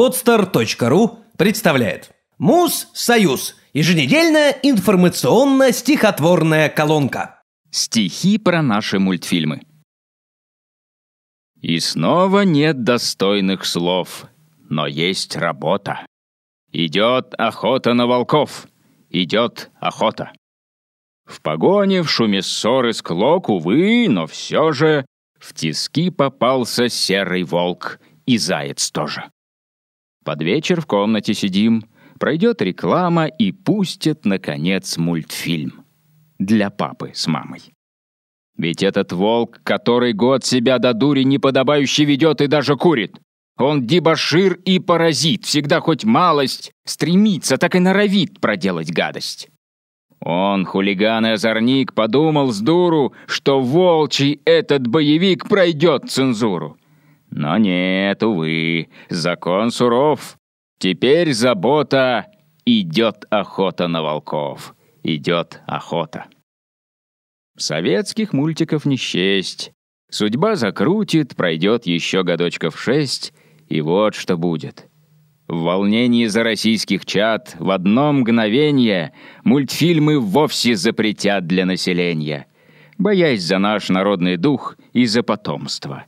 Podster.ru представляет Муз-Союз. Еженедельная информационно-стихотворная колонка. Стихи про наши мультфильмы. И снова нет достойных слов, но есть работа. Идет охота на волков, идет охота. В погоне, в шуме ссоры склок, увы, но все же в тиски попался серый волк и заяц тоже. Под вечер в комнате сидим, пройдет реклама и пустят, наконец, мультфильм. Для папы с мамой. Ведь этот волк, который год себя до дури неподобающе ведет и даже курит. Он дебошир и паразит, всегда хоть малость стремится, так и норовит проделать гадость. Он, хулиган и озорник, подумал с дуру, что волчий этот боевик пройдет цензуру. Но нет, увы, закон суров. Теперь забота идет охота на волков. Идет охота. Советских мультиков не счесть. Судьба закрутит, пройдет еще годочков шесть, и вот что будет. В волнении за российских чад в одно мгновение мультфильмы вовсе запретят для населения, боясь за наш народный дух и за потомство.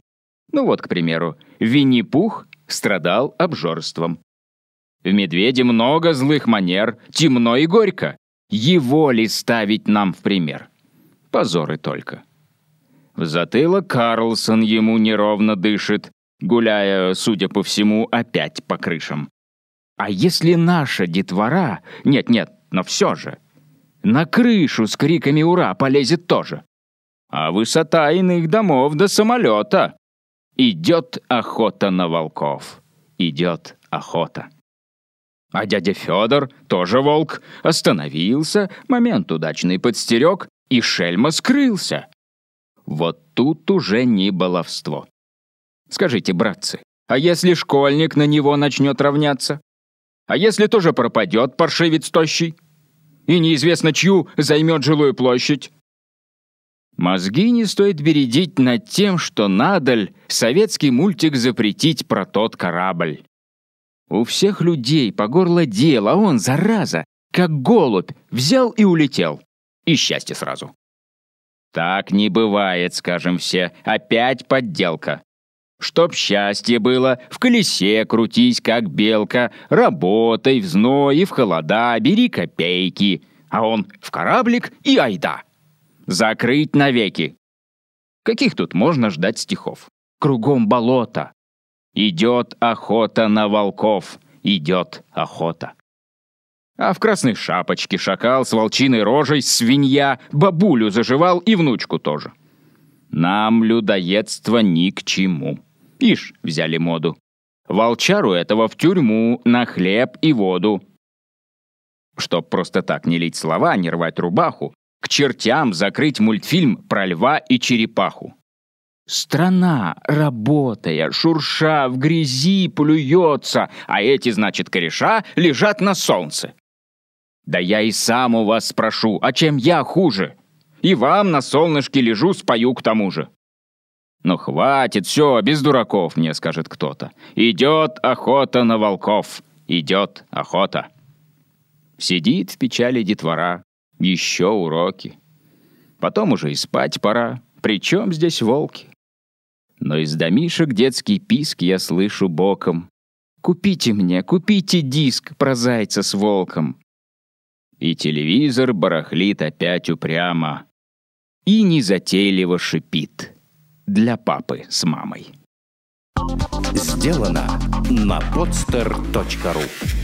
Ну вот, к примеру, Винни-Пух страдал обжорством. В «Медведе» много злых манер, темно и горько. Его ли ставить нам в пример? Позоры только. В затылок Карлсон ему неровно дышит, гуляя, судя по всему, опять по крышам. А если наша детвора... Нет-нет, но все же. На крышу с криками «Ура!» полезет тоже. А высота иных домов до самолета. Идет охота на волков. Идет охота. А дядя Федор, тоже волк, остановился, момент удачный подстерег, и шельма скрылся. Вот тут уже не баловство. Скажите, братцы, а если школьник на него начнет равняться? А если тоже пропадет паршивец тощий? И неизвестно чью займет жилую площадь? Мозги не стоит бередить над тем, что надаль советский мультик запретить про тот корабль. У всех людей по горло дел, а он, зараза, как голубь, взял и улетел. И счастье сразу. Так не бывает, скажем все, опять подделка. Чтоб счастье было, в колесе крутись, как белка, работай в зной и в холода, бери копейки. А он в кораблик и айда. Закрыть навеки. Каких тут можно ждать стихов? Кругом болото. Идет охота на волков. Идет охота. А в красной шапочке шакал с волчиной рожей, свинья, бабулю заживал и внучку тоже. Нам людоедство ни к чему. Ишь, взяли моду. Волчару этого в тюрьму на хлеб и воду. Чтоб просто так не лить слова, не рвать рубаху, к чертям закрыть мультфильм про льва и черепаху. Страна, работая, шурша, в грязи плюется, а эти, значит, кореша лежат на солнце. Да я и сам у вас спрошу, а чем я хуже? И вам на солнышке лежу, спою к тому же. «Ну хватит, все, без дураков», — мне скажет кто-то. «Идет охота на волков, идет охота». Сидит в печали детвора, еще уроки. Потом уже и спать пора. Причем здесь волки? Но из домишек детский писк я слышу боком. «Купите мне, купите диск про зайца с волком». И телевизор барахлит опять упрямо. И незатейливо шипит. Для папы с мамой. Сделано на podster.ru